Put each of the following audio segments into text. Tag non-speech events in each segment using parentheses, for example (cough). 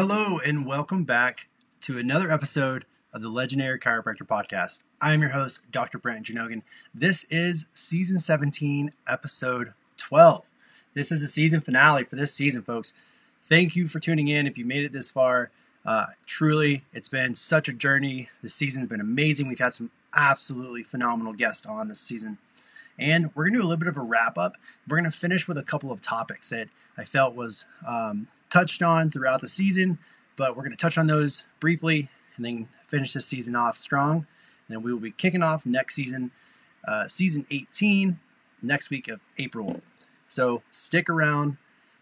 Hello, and welcome back to another episode of the Legendary Chiropractor Podcast. I am your host, Dr. Brent Janogan. This is season 17, episode 12. This is the season finale for this season, folks. Thank you for tuning in. If you made it this far, uh, truly, it's been such a journey. The season's been amazing. We've had some absolutely phenomenal guests on this season. And we're going to do a little bit of a wrap up. We're going to finish with a couple of topics that I felt was um, touched on throughout the season, but we're going to touch on those briefly and then finish this season off strong. And then we will be kicking off next season, uh, season 18, next week of April. So stick around.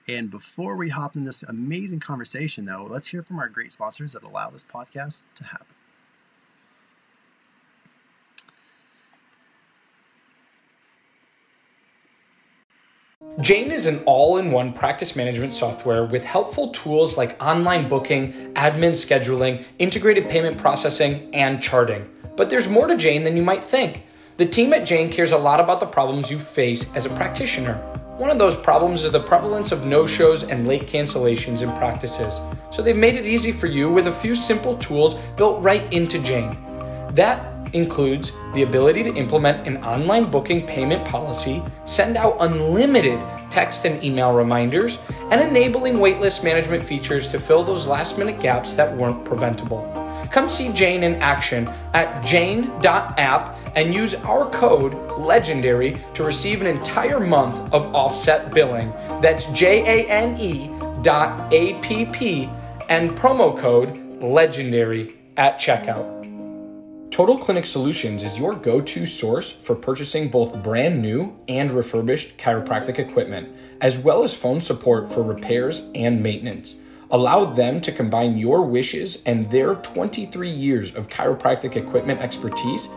And before we hop in this amazing conversation, though, let's hear from our great sponsors that allow this podcast to happen. Jane is an all in one practice management software with helpful tools like online booking, admin scheduling, integrated payment processing, and charting. But there's more to Jane than you might think. The team at Jane cares a lot about the problems you face as a practitioner. One of those problems is the prevalence of no shows and late cancellations in practices. So they've made it easy for you with a few simple tools built right into Jane. That includes the ability to implement an online booking payment policy, send out unlimited text and email reminders, and enabling waitlist management features to fill those last minute gaps that weren't preventable. Come see Jane in action at jane.app and use our code LEGENDARY to receive an entire month of offset billing. That's J A N E dot A P P and promo code LEGENDARY at checkout. Total Clinic Solutions is your go to source for purchasing both brand new and refurbished chiropractic equipment, as well as phone support for repairs and maintenance. Allow them to combine your wishes and their 23 years of chiropractic equipment expertise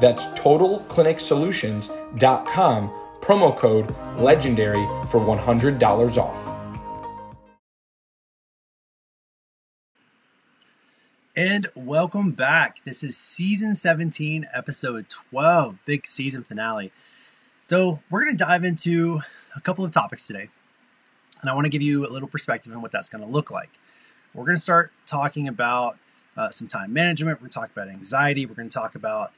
to find what's best for you and your patients by heading to totalclinicsolutions.com and use promo code LEGENDARY for $100 off on qualifying table purchases. That's totalclinicsolutions.com, promo code legendary for $100 off. And welcome back. This is season 17, episode 12, big season finale. So, we're going to dive into a couple of topics today. And I want to give you a little perspective on what that's going to look like. We're going to start talking about uh, some time management. We're going to talk about anxiety. We're going to talk about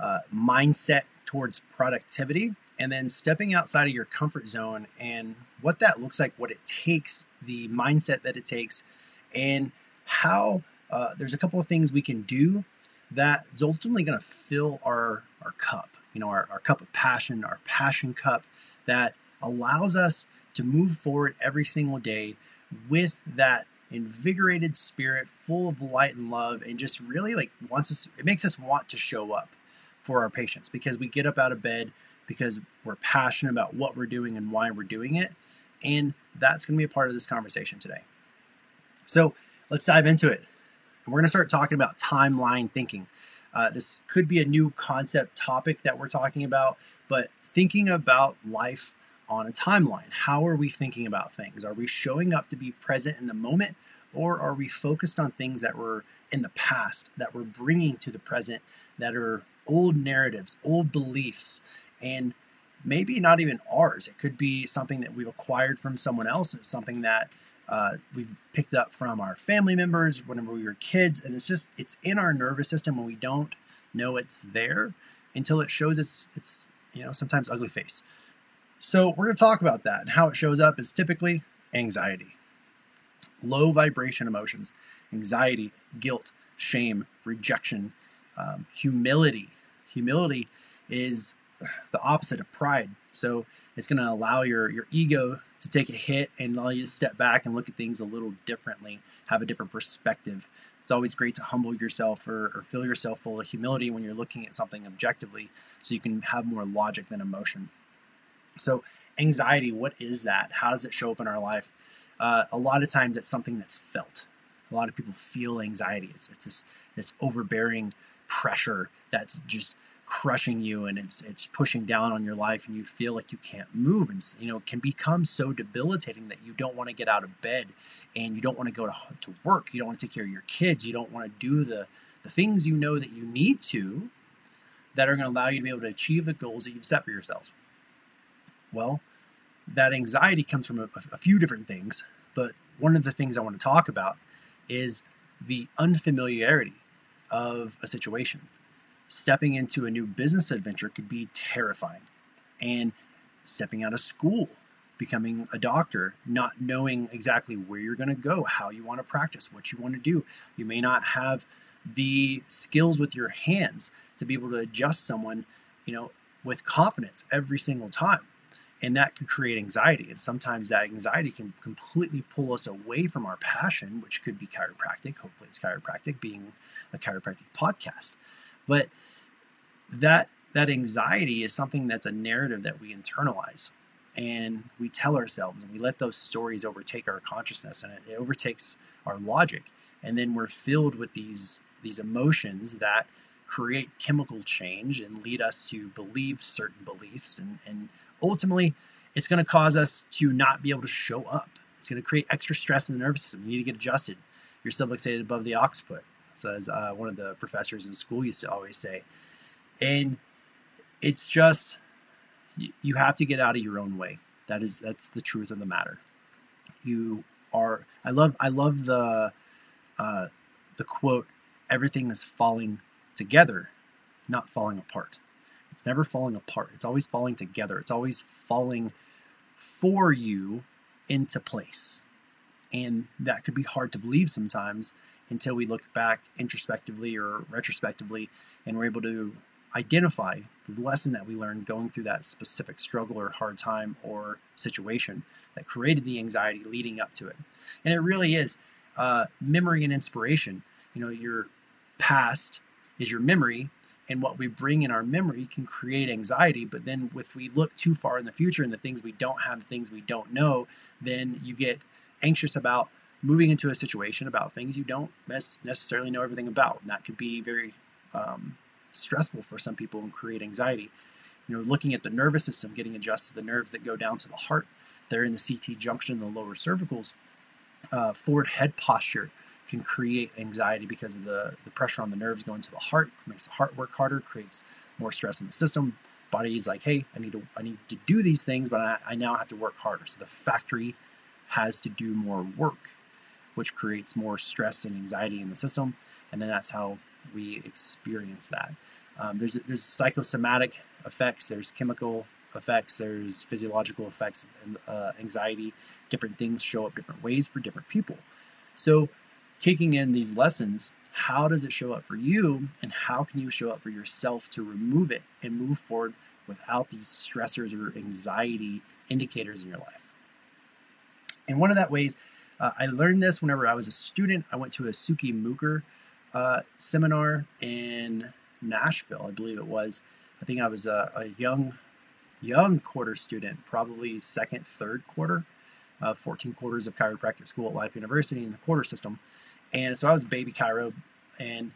uh, mindset towards productivity and then stepping outside of your comfort zone and what that looks like, what it takes, the mindset that it takes, and how uh, there's a couple of things we can do that is ultimately going to fill our, our cup, you know, our, our cup of passion, our passion cup that allows us to move forward every single day with that invigorated spirit full of light and love and just really like wants us it makes us want to show up for our patients because we get up out of bed because we're passionate about what we're doing and why we're doing it. And that's going to be a part of this conversation today. So let's dive into it. we're going to start talking about timeline thinking. Uh, this could be a new concept topic that we're talking about, but thinking about life on a timeline. How are we thinking about things? Are we showing up to be present in the moment, or are we focused on things that were in the past that we're bringing to the present that are old narratives, old beliefs, and maybe not even ours. It could be something that we've acquired from someone else. It's something that uh, we've picked up from our family members whenever we were kids, and it's just it's in our nervous system when we don't know it's there until it shows its its you know sometimes ugly face. So we're going to talk about that and how it shows up is typically anxiety, low vibration emotions, anxiety, guilt, shame, rejection, um, humility. Humility is the opposite of pride. So it's going to allow your your ego to take a hit and allow you to step back and look at things a little differently, have a different perspective. It's always great to humble yourself or, or fill yourself full of humility when you're looking at something objectively, so you can have more logic than emotion. So anxiety, what is that? How does it show up in our life? Uh, a lot of times, it's something that's felt. A lot of people feel anxiety. It's, it's this this overbearing pressure that's just crushing you and it's it's pushing down on your life and you feel like you can't move and you know it can become so debilitating that you don't want to get out of bed and you don't want to go to, to work. You don't want to take care of your kids. You don't want to do the the things you know that you need to that are going to allow you to be able to achieve the goals that you've set for yourself. Well that anxiety comes from a, a few different things but one of the things i want to talk about is the unfamiliarity of a situation stepping into a new business adventure could be terrifying. And stepping out of school, becoming a doctor, not knowing exactly where you're going to go, how you want to practice, what you want to do. You may not have the skills with your hands to be able to adjust someone, you know, with confidence every single time. And that could create anxiety. And sometimes that anxiety can completely pull us away from our passion, which could be chiropractic. Hopefully, it's chiropractic being a chiropractic podcast. But that that anxiety is something that's a narrative that we internalize and we tell ourselves and we let those stories overtake our consciousness and it, overtakes our logic. And then we're filled with these these emotions that create chemical change and lead us to believe certain beliefs. And, and ultimately it's going to cause us to not be able to show up. It's going to create extra stress in the nervous system. You need to get adjusted. You're subluxated above the occiput says uh, one of the professors in school used to always say and it's just you have to get out of your own way. That is that's the truth of the matter. You are i love i love the uh, the quote everything is falling together not falling apart. It's never falling apart. It's always falling together. It's always falling for you into place. And that could be hard to believe sometimes until we look back introspectively or retrospectively and we're able to identify the lesson that we learned going through that specific struggle or hard time or situation that created the anxiety leading up to it. And it really is uh, memory and inspiration. You know, your past is your memory, and what we bring in our memory can create anxiety. But then, if we look too far in the future and the things we don't have, the things we don't know, then you get anxious about moving into a situation about things you don't necessarily know everything about. And that could be very um, stressful for some people and create anxiety. You know, looking at the nervous system, getting adjusted, the nerves that go down to the heart, they're in the CT junction, the lower cervicals. Uh, forward head posture can create anxiety because of the, the pressure on the nerves going to the heart, makes the heart work harder, creates more stress in the system. Body is like, hey, I need to I need to do these things, but I, I now have to work harder. So the factory has to do more work, which creates more stress and anxiety in the system, and then that's how we experience that. Um, there's there's psychosomatic effects, there's chemical effects, there's physiological effects, uh, anxiety. Different things show up different ways for different people. So, taking in these lessons, how does it show up for you, and how can you show up for yourself to remove it and move forward without these stressors or anxiety indicators in your life? And one of that ways, uh, I learned this whenever I was a student. I went to a Sukhi Muker uh, seminar in Nashville, I believe it was. I think I was a, a young, young quarter student, probably second, third quarter, uh, 14 quarters of chiropractic school at Life University in the quarter system. And so I was a baby chiro. And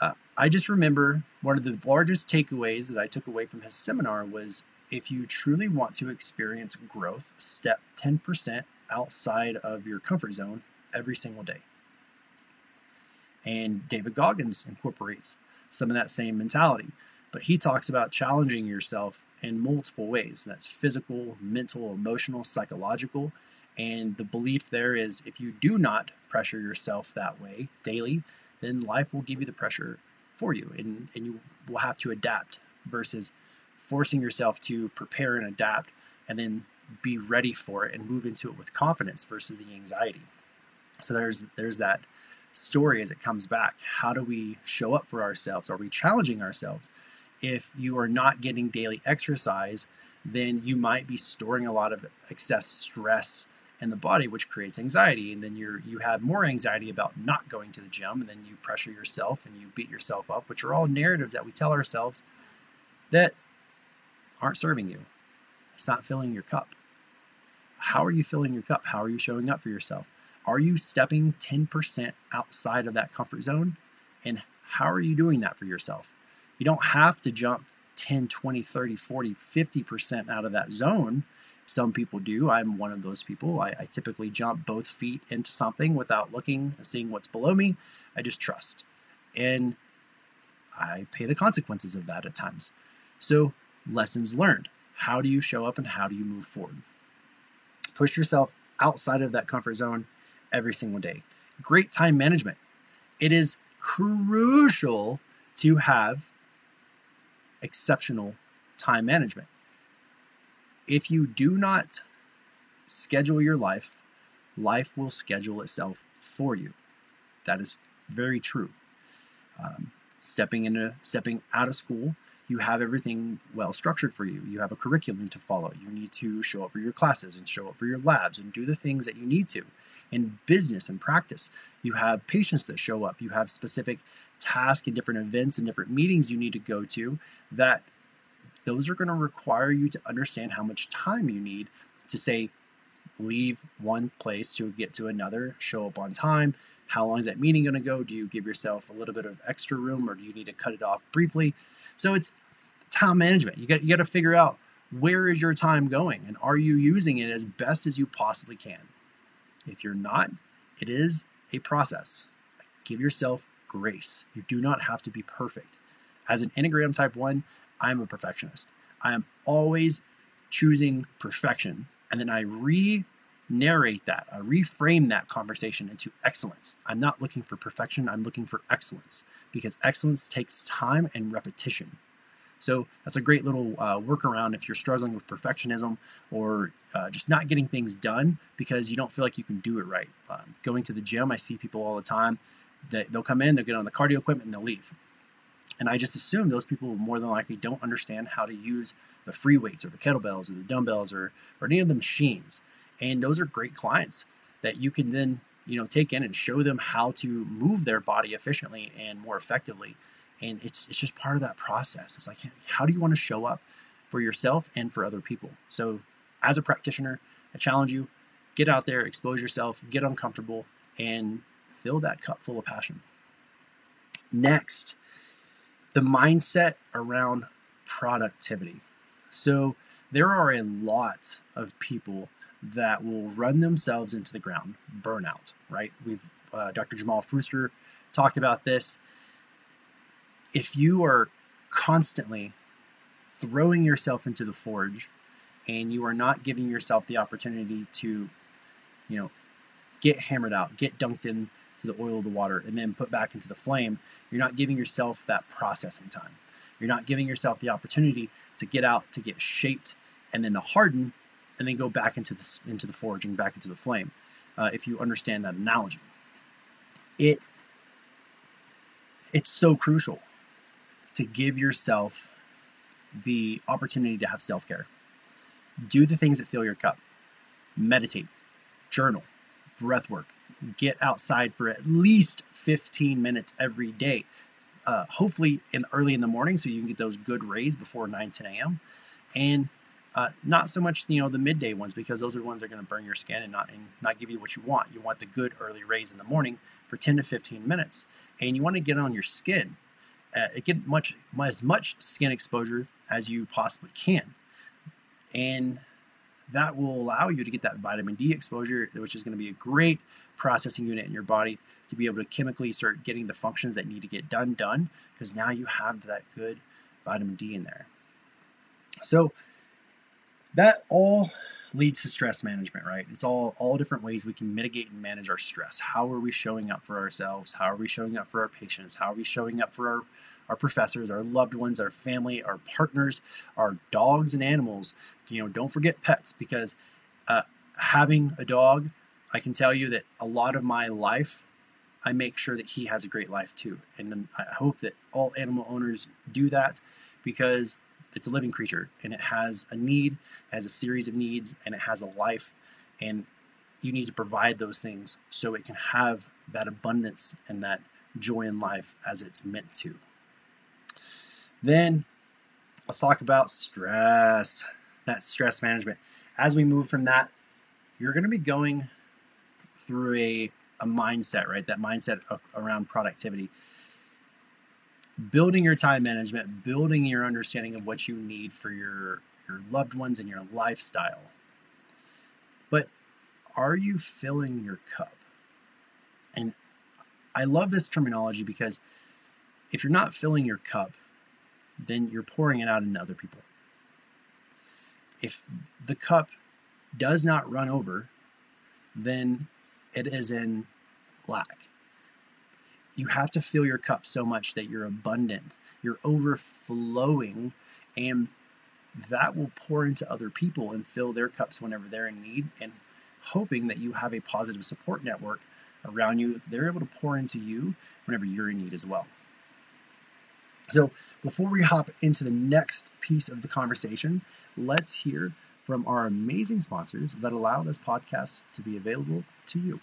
uh, I just remember one of the largest takeaways that I took away from his seminar was if you truly want to experience growth, step 10% outside of your comfort zone every single day. And David Goggins incorporates some of that same mentality. But he talks about challenging yourself in multiple ways. That's physical, mental, emotional, psychological. And the belief there is if you do not pressure yourself that way daily, then life will give you the pressure for you and, and you will have to adapt versus forcing yourself to prepare and adapt and then be ready for it and move into it with confidence versus the anxiety. So there's there's that story as it comes back. How do we show up for ourselves? Are we challenging ourselves? If you are not getting daily exercise, then you might be storing a lot of excess stress in the body, which creates anxiety. And then you're you have more anxiety about not going to the gym, and then you pressure yourself and you beat yourself up, which are all narratives that we tell ourselves that aren't serving you. It's not filling your cup. How are you filling your cup? How are you showing up for yourself? Are you stepping 10% outside of that comfort zone? And how are you doing that for yourself? You don't have to jump 10, 20, 30, 40, 50% out of that zone. Some people do. I'm one of those people. I, I typically jump both feet into something without looking and seeing what's below me. I just trust. And I pay the consequences of that at times. So, lessons learned. How do you show up and how do you move forward? Push yourself outside of that comfort zone every single day. Great time management. It is crucial to have exceptional time management. If you do not schedule your life, life will schedule itself for you. That is very true. Um, stepping into stepping out of school, you have everything well structured for you. You have a curriculum to follow. You need to show up for your classes and show up for your labs and do the things that you need to. In business and practice, you have patients that show up. You have specific tasks and different events and different meetings you need to go to that those are going to require you to understand how much time you need to say leave one place to get to another, show up on time. How long is that meeting going to go? Do you give yourself a little bit of extra room or do you need to cut it off briefly? So it's time management. You got you got to figure out where is your time going and are you using it as best as you possibly can. If you're not, it is a process. Give yourself grace. You do not have to be perfect. As an Enneagram type 1, I'm a perfectionist. I am always choosing perfection and then I re narrate that, I reframe that conversation into excellence. I'm not looking for perfection, I'm looking for excellence because excellence takes time and repetition. So that's a great little uh, workaround if you're struggling with perfectionism or uh, just not getting things done because you don't feel like you can do it right. Um, going to the gym, I see people all the time that they'll come in, they'll get on the cardio equipment, and they'll leave. And I just assume those people more than likely don't understand how to use the free weights or the kettlebells or the dumbbells or, or any of the machines. And those are great clients that you can then you know take in and show them how to move their body efficiently and more effectively and it's it's just part of that process. It's like how do you want to show up for yourself and for other people? So as a practitioner i challenge you get out there expose yourself get uncomfortable and fill that cup full of passion. Next the mindset around productivity. So there are a lot of people that will run themselves into the ground burnout right? We've uh, dr jamal Frooster talked about this if you are constantly throwing yourself into the forge and you are not giving yourself the opportunity to, you know, get hammered out, get dunked in to the oil of the water, and then put back into the flame, you're not giving yourself that processing time. You're not giving yourself the opportunity to get out, to get shaped, and then to harden, and then go back into the into the forge and back into the flame. Uh, if you understand that analogy, it it's so crucial to give yourself the opportunity to have self care. Do the things that fill your cup. Meditate, journal, breath work, get outside for at least 15 minutes every day. Uh, hopefully in early in the morning so you can get those good rays before 9 10 a.m and uh, not so much you know the midday ones because those are the ones that are going to burn your skin and not and not give you what you want. You want the good early rays in the morning for 10 to 15 minutes. And you want to get on your skin uh, get much as much skin exposure as you possibly can, and that will allow you to get that vitamin D exposure, which is going to be a great processing unit in your body to be able to chemically start getting the functions that need to get done done because now you have that good vitamin D in there. So that all leads to stress management, right? It's all all different ways we can mitigate and manage our stress. How are we showing up for ourselves? How are we showing up for our patients? How are we showing up for our our professors, our loved ones, our family, our partners, our dogs and animals. You know, don't forget pets because uh, having a dog, I can tell you that a lot of my life, I make sure that he has a great life too. And I hope that all animal owners do that because it's a living creature and it has a need, has a series of needs, and it has a life. And you need to provide those things so it can have that abundance and that joy in life as it's meant to. Then let's talk about stress, that stress management. As we move from that, you're going to be going through a, a mindset, right? That mindset around productivity. Building your time management, building your understanding of what you need for your your loved ones and your lifestyle. But are you filling your cup? And I love this terminology because if you're not filling your cup, then you're pouring it out into other people. If the cup does not run over, then it is in lack. You have to fill your cup so much that you're abundant, you're overflowing, and that will pour into other people and fill their cups whenever they're in need and hoping that you have a positive support network around you they're able to pour into you whenever you're in need as well. So before we hop into the next piece of the conversation let's hear from our amazing sponsors that allow this podcast to be available to you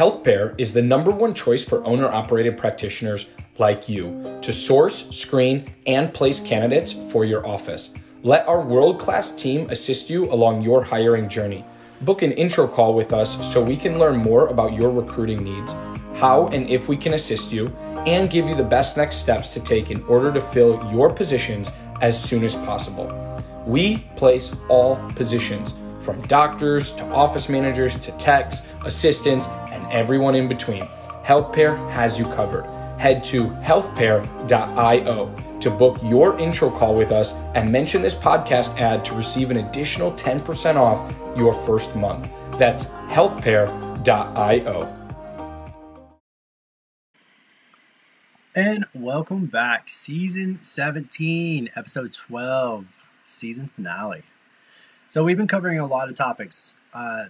HealthPair is the number one choice for owner operated practitioners like you to source, screen, and place candidates for your office. Let our world class team assist you along your hiring journey. Book an intro call with us so we can learn more about your recruiting needs, how and if we can assist you, and give you the best next steps to take in order to fill your positions as soon as possible. We place all positions, from doctors to office managers to techs, assistants, everyone in between. HealthPair has you covered. Head to healthpair.io to book your intro call with us and mention this podcast ad to receive an additional 10% off your first month. That's healthpair.io. And welcome back. Season 17, episode 12, season finale. So, we've been covering a lot of topics uh,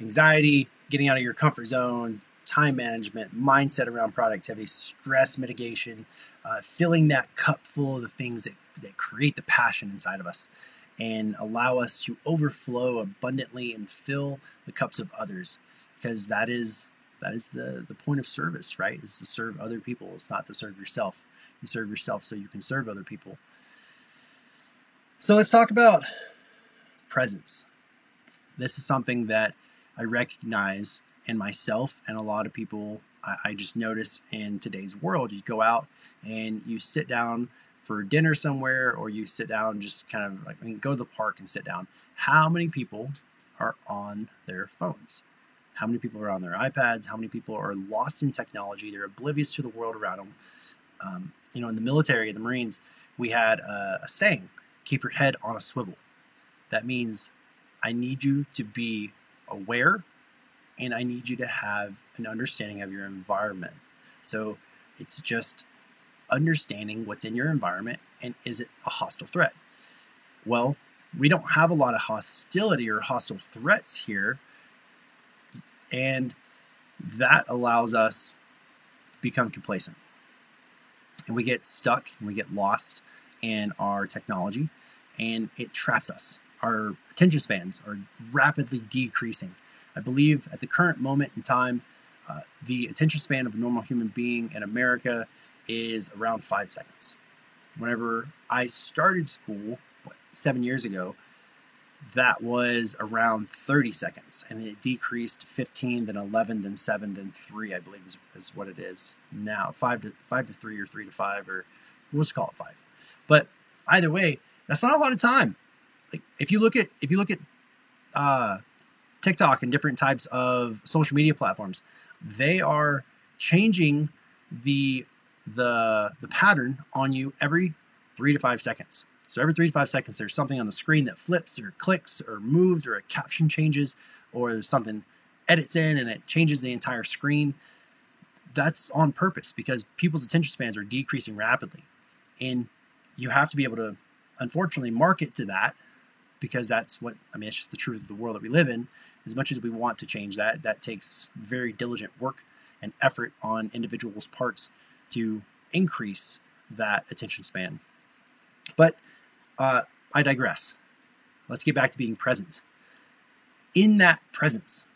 anxiety, getting out of your comfort zone, time management, mindset around productivity, stress mitigation, uh, filling that cup full of the things that, that create the passion inside of us and allow us to overflow abundantly and fill the cups of others because that is that is the the point of service right? Is to serve other people. It's not to serve yourself. You serve yourself so you can serve other people. So let's talk about presence. This is something that i recognize in myself and a lot of people I, I just notice in today's world. You go out and you sit down for dinner somewhere or you sit down just kind of like I mean, go to the park and sit down. How many people are on their phones? How many people are on their ipads? How many people are lost in technology? They're oblivious to the world around them um, you know in the military the marines we had a, a saying keep your head on a swivel. That means i need you to be aware and i need you to have an understanding of your environment so it's just understanding what's in your environment and is it a hostile threat? Well, we don't have a lot of hostility or hostile threats here, and that allows us to become complacent. And we get stuck and we get lost in our technology, and it traps us. Our attention spans are rapidly decreasing. I believe at the current moment in time, uh, the attention span of a normal human being in America is around five seconds. Whenever I started school what, seven years ago, that was around 30 seconds and it decreased to 15 then 11 then 7 then 3 i believe is, is what it is now 5 to 5 to 3 or 3 to 5 or we'll just call it 5 but either way that's not a lot of time like if you look at if you look at uh, tiktok and different types of social media platforms they are changing the the the pattern on you every three to five seconds. So every three to five seconds, there's something on the screen that flips or clicks or moves or a caption changes or something edits in and it changes the entire screen. That's on purpose because people's attention spans are decreasing rapidly. And you have to be able to, unfortunately, market to that because that's what, I mean, it's just the truth of the world that we live in. As much as we want to change that, that takes very diligent work and effort on individuals' parts to increase that attention span. But uh, I digress. Let's get back to being present. In that presence,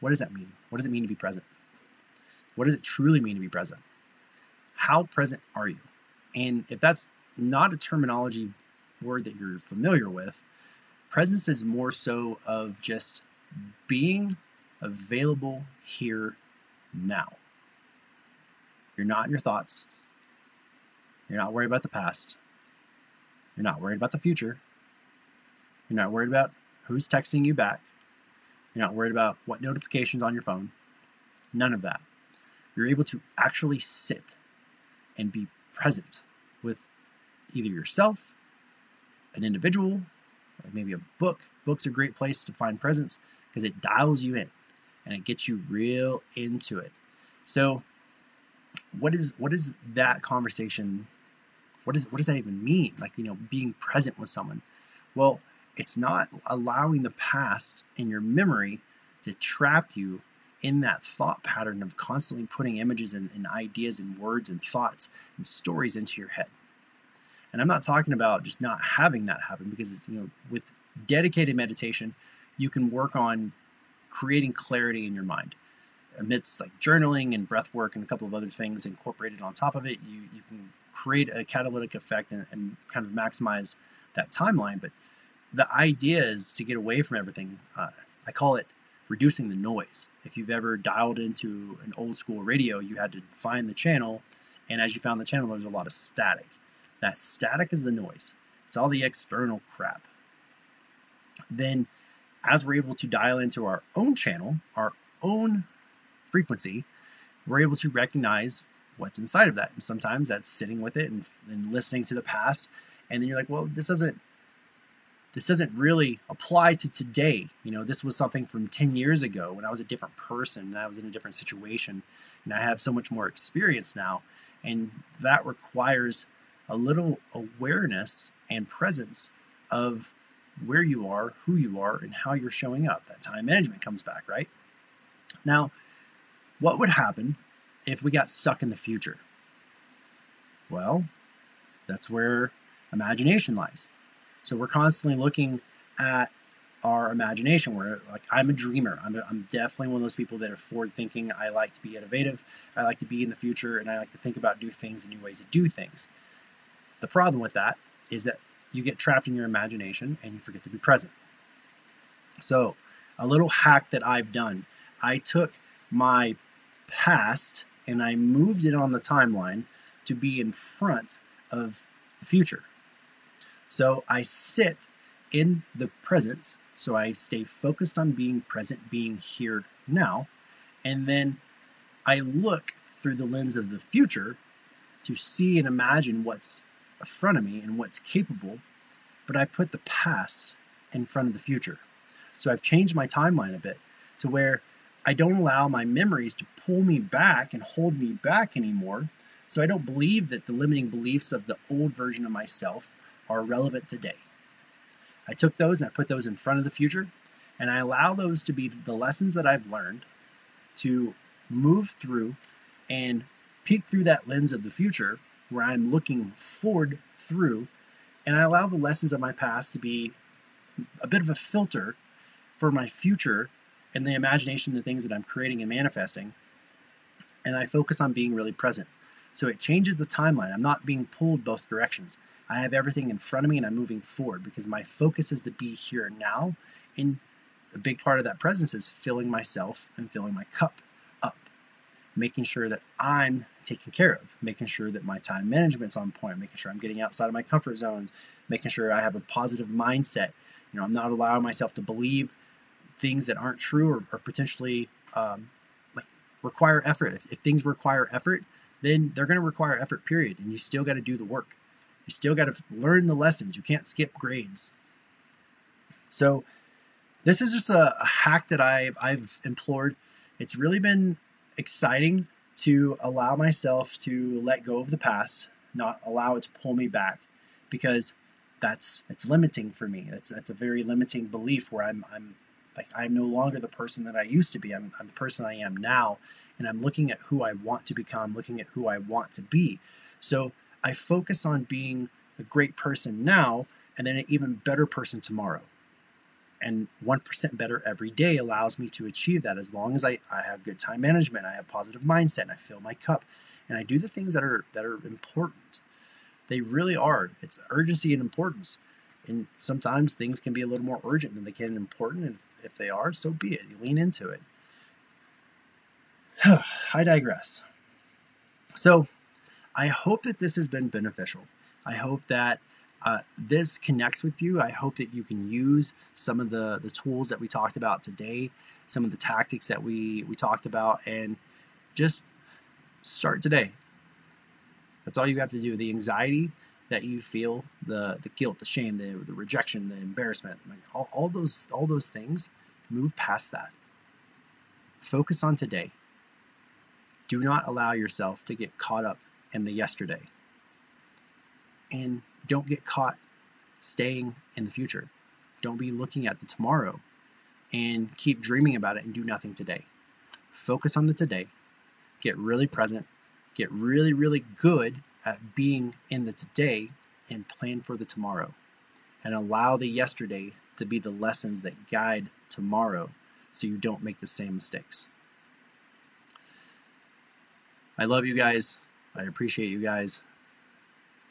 what does that mean? What does it mean to be present? What does it truly mean to be present? How present are you? And if that's not a terminology word that you're familiar with, presence is more so of just being available here now. You're not in your thoughts. You're not worried about the past. You're not worried about the future. You're not worried about who's texting you back. You're not worried about what notifications on your phone. None of that. You're able to actually sit and be present with either yourself, an individual, like maybe a book. Book's are a great place to find presence because it dials you in and it gets you real into it. So what is what is that conversation what is what does that even mean? Like, you know, being present with someone. Well, it's not allowing the past in your memory to trap you in that thought pattern of constantly putting images and, and, ideas and words and thoughts and stories into your head. And I'm not talking about just not having that happen because it's, you know, with dedicated meditation, you can work on creating clarity in your mind. Amidst like journaling and breath work and a couple of other things incorporated on top of it, you, you can create a catalytic effect and, and kind of maximize that timeline. But the idea is to get away from everything. Uh, I call it reducing the noise. If you've ever dialed into an old school radio, you had to find the channel, and as you found the channel, there's a lot of static. That static is the noise. It's all the external crap. Then, as we're able to dial into our own channel, our own frequency, we're able to recognize what's inside of that. And sometimes that's sitting with it and, and listening to the past. And then you're like, well, this doesn't this doesn't really apply to today. You know, this was something from 10 years ago when I was a different person and I was in a different situation. And I have so much more experience now. And that requires a little awareness and presence of where you are, who you are, and how you're showing up. That time management comes back, right? Now, what would happen if we got stuck in the future? Well, that's where imagination lies. So we're constantly looking at our imagination. Where like I'm a dreamer. I'm, a, I'm definitely one of those people that are forward thinking. I like to be innovative. I like to be in the future, and I like to think about new things and new ways to do things. The problem with that is that you get trapped in your imagination and you forget to be present. So, a little hack that I've done I took my past and I moved it on the timeline to be in front of the future. So I sit in the present. So I stay focused on being present, being here now. And then I look through the lens of the future to see and imagine what's in front of me and what's capable. But I put the past in front of the future. So I've changed my timeline a bit to where I don't allow my memories to pull me back and hold me back anymore. So I don't believe that the limiting beliefs of the old version of myself are relevant today. I took those and I put those in front of the future, and I allow those to be the lessons that I've learned to move through and peek through that lens of the future where I'm looking forward through, and I allow the lessons of my past to be a bit of a filter for my future and the imagination, the things that I'm creating and manifesting. And I focus on being really present. So it changes the timeline. I'm not being pulled both directions. I have everything in front of me and I'm moving forward because my focus is to be here now. And a big part of that presence is filling myself and filling my cup up, making sure that I'm taken care of, making sure that my time management's on point, making sure I'm getting outside of my comfort zones, making sure I have a positive mindset. You know, I'm not allowing myself to believe things that aren't true or, or potentially um, like require effort. If, if things require effort, then they're going to require effort, period. And you still got to do the work. You still got to learn the lessons. You can't skip grades. So, this is just a, a hack that I, I've implored. It's really been exciting to allow myself to let go of the past, not allow it to pull me back, because that's it's limiting for me. That's that's a very limiting belief where I'm I'm like I'm no longer the person that I used to be. I'm, I'm the person I am now, and I'm looking at who I want to become, looking at who I want to be. So I focus on being a great person now, and then an even better person tomorrow. And 1% better every day allows me to achieve that as long as I, I have good time management, I have positive mindset, and I fill my cup, and I do the things that are that are important. They really are. It's urgency and importance. And sometimes things can be a little more urgent than they can important. And if they are, so be it. You lean into it. (sighs) I digress. So I hope that this has been beneficial. I hope that uh, this connects with you. I hope that you can use some of the, the tools that we talked about today, some of the tactics that we, we talked about, and just start today. That's all you have to do. The anxiety that you feel, the the guilt, the shame, the, the rejection, the embarrassment, like all, all those all those things, move past that. Focus on today. Do not allow yourself to get caught up in the yesterday. And don't get caught staying in the future. Don't be looking at the tomorrow and keep dreaming about it and do nothing today. Focus on the today. Get really present. Get really, really good at being in the today and plan for the tomorrow. And allow the yesterday to be the lessons that guide tomorrow so you don't make the same mistakes. I love you guys. I appreciate you guys.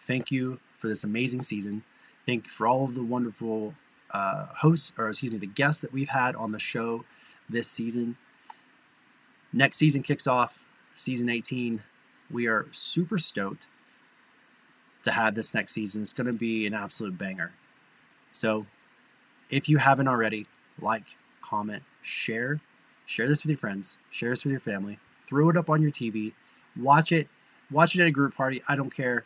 Thank you for this amazing season. Thank you for all of the wonderful uh, hosts, or excuse me, the guests that we've had on the show this season. Next season kicks off, season 18. We are super stoked to have this next season. It's going to be an absolute banger. So, if you haven't already, like, comment, share, share this with your friends, share this with your family, throw it up on your TV, watch it, watch it at a group party. I don't care.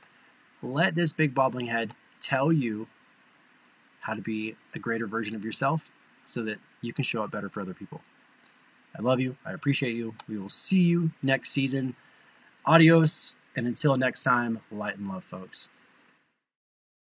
Let this big bobbling head tell you how to be a greater version of yourself so that you can show up better for other people. I love you. I appreciate you. We will see you next season. Adios. And until next time, light and love, folks.